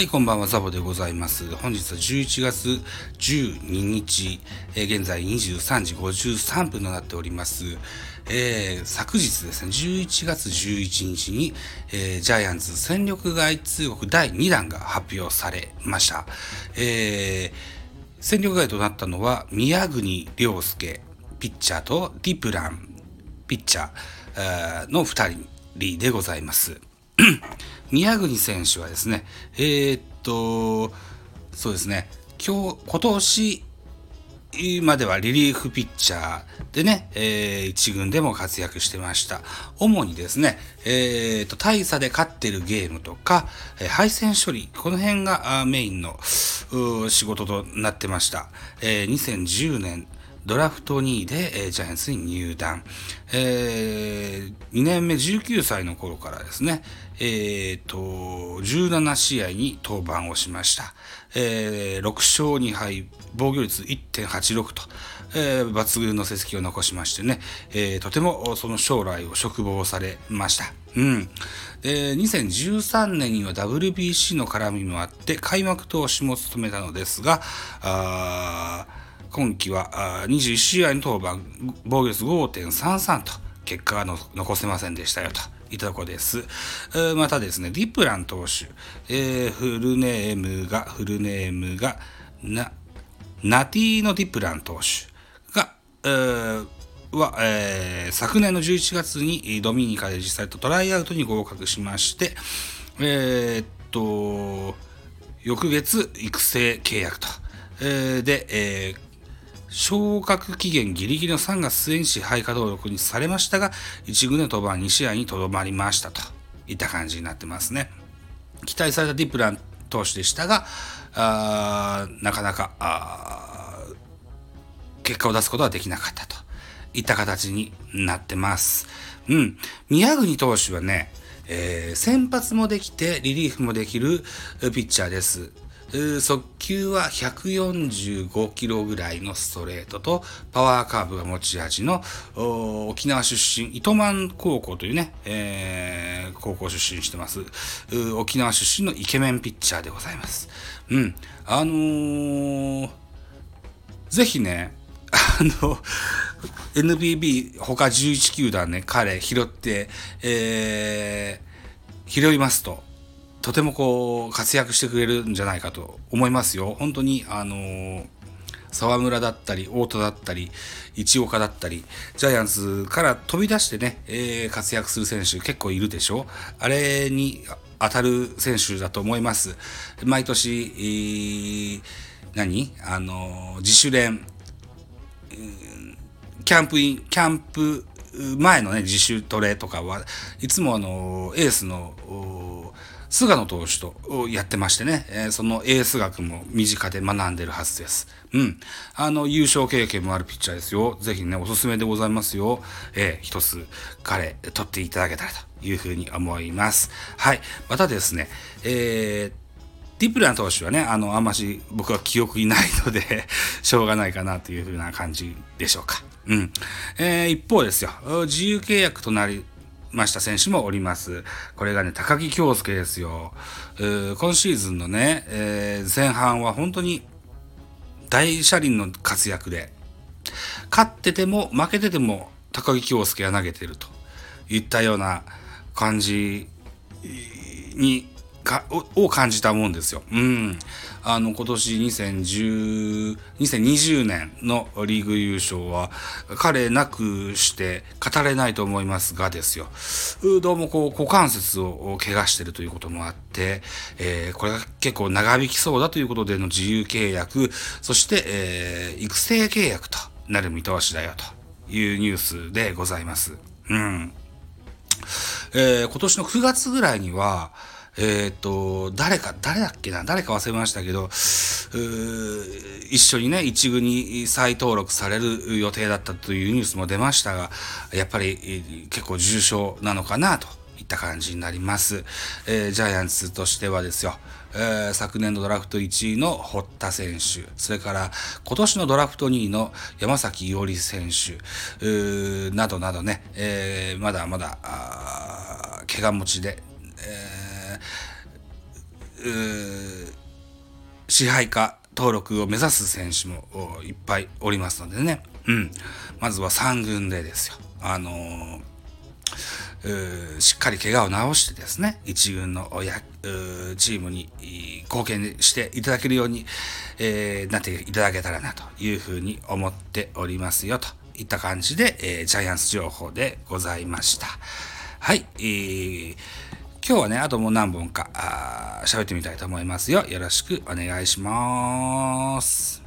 はい、こんばんは、ザボでございます。本日は11月12日、えー、現在23時53分となっております。えー、昨日ですね、11月11日に、えー、ジャイアンツ戦力外通告第2弾が発表されました。え、戦力外となったのは、宮国亮介、ピッチャーとディプラン、ピッチャーの2人でございます。宮国選手はですね、えー、っと、そうですね、今日、今年まではリリーフピッチャーでね、えー、一軍でも活躍してました。主にですね、えー、と、大差で勝ってるゲームとか、えー、配線処理、この辺がメインの仕事となってました。えー、2010年、ドラフト2位で、えー、ジャイアンツに入団。えー、2年目19歳の頃からですね、えー、と、17試合に登板をしました。えー、6勝2敗、防御率1.86と、えー、抜群の成績を残しましてね、えー、とてもその将来を嘱望されました。うん。で、2013年には WBC の絡みもあって、開幕投手も務めたのですが、あ今季は21試合に登板、防御率5.33と、結果が残せませんでしたよと。いたとこです。またですね、ディプラン投手、えー、フルネームが、フルネームが、な、ナティーノ・ディプラン投手が、えー、は、えー、昨年の11月にドミニカで実際とトライアウトに合格しまして、えー、っと、翌月育成契約と、えー、で、えー、昇格期限ギリギリの3月末に支配下登録にされましたが、1軍で登板2試合にとどまりましたといった感じになってますね。期待されたディプラン投手でしたが、あなかなか結果を出すことはできなかったといった形になってます。うん。宮国投手はね、えー、先発もできてリリーフもできるピッチャーです。速球は145キロぐらいのストレートとパワーカーブが持ち味の沖縄出身、糸満高校というね、えー、高校出身してます。沖縄出身のイケメンピッチャーでございます。うん。あのー、ぜひね、あの、NBB 他11球団ね、彼拾って、えー、拾いますと、とてもこう活躍してくれるんじゃないかと思いますよ。本当にあの沢村だったり、太田だったり、市岡だったり、ジャイアンツから飛び出してね、えー、活躍する選手結構いるでしょあれに当たる選手だと思います。毎年、えー、何？あの自主練、キャンプイン、キャンプ前のね、自主トレとかはいつもあの、エースの、菅野投手とやってましてね、えー、そのエース学も身近で学んでるはずです。うん。あの、優勝経験もあるピッチャーですよ。ぜひね、おすすめでございますよ。えー、一つ、彼、取っていただけたらというふうに思います。はい。またですね、えー、ディプラン投手はね、あの、あんまし僕は記憶にないので しょうがないかなというふうな感じでしょうか。うん。えー、一方ですよ、自由契約となり、ました選手もおります。これがね、高木京介ですよ。今シーズンのね、えー、前半は本当に大車輪の活躍で、勝ってても負けてても高木京介が投げてるといったような感じにかを感じたもんですよ。うん。あの、今年2010、2020年のリーグ優勝は、彼なくして語れないと思いますがですよ。どうもこう、股関節を怪我してるということもあって、えー、これが結構長引きそうだということでの自由契約、そして、えー、育成契約となる見通しだよというニュースでございます。うん。えー、今年の9月ぐらいには、えっ、と、誰か、誰だっけな？誰か忘れましたけど、一緒にね、一軍に再登録される予定だったというニュースも出ましたが、やっぱり結構重症なのかなといった感じになります。えー、ジャイアンツとしてはですよ、えー、昨年のドラフト1位の堀田選手、それから今年のドラフト2位の山崎伊織選手、などなどね、えー、まだまだ、怪我持ちで、支配下登録を目指す選手もいっぱいおりますのでね。うん。まずは3軍でですよ。あのーしっかり怪我を治してですね、一軍のやチームに貢献していただけるように、えー、なっていただけたらなというふうに思っておりますよといった感じで、えー、ジャイアンツ情報でございました。はい、えー、今日はね、あともう何本か喋ってみたいと思いますよ。よろしくお願いします。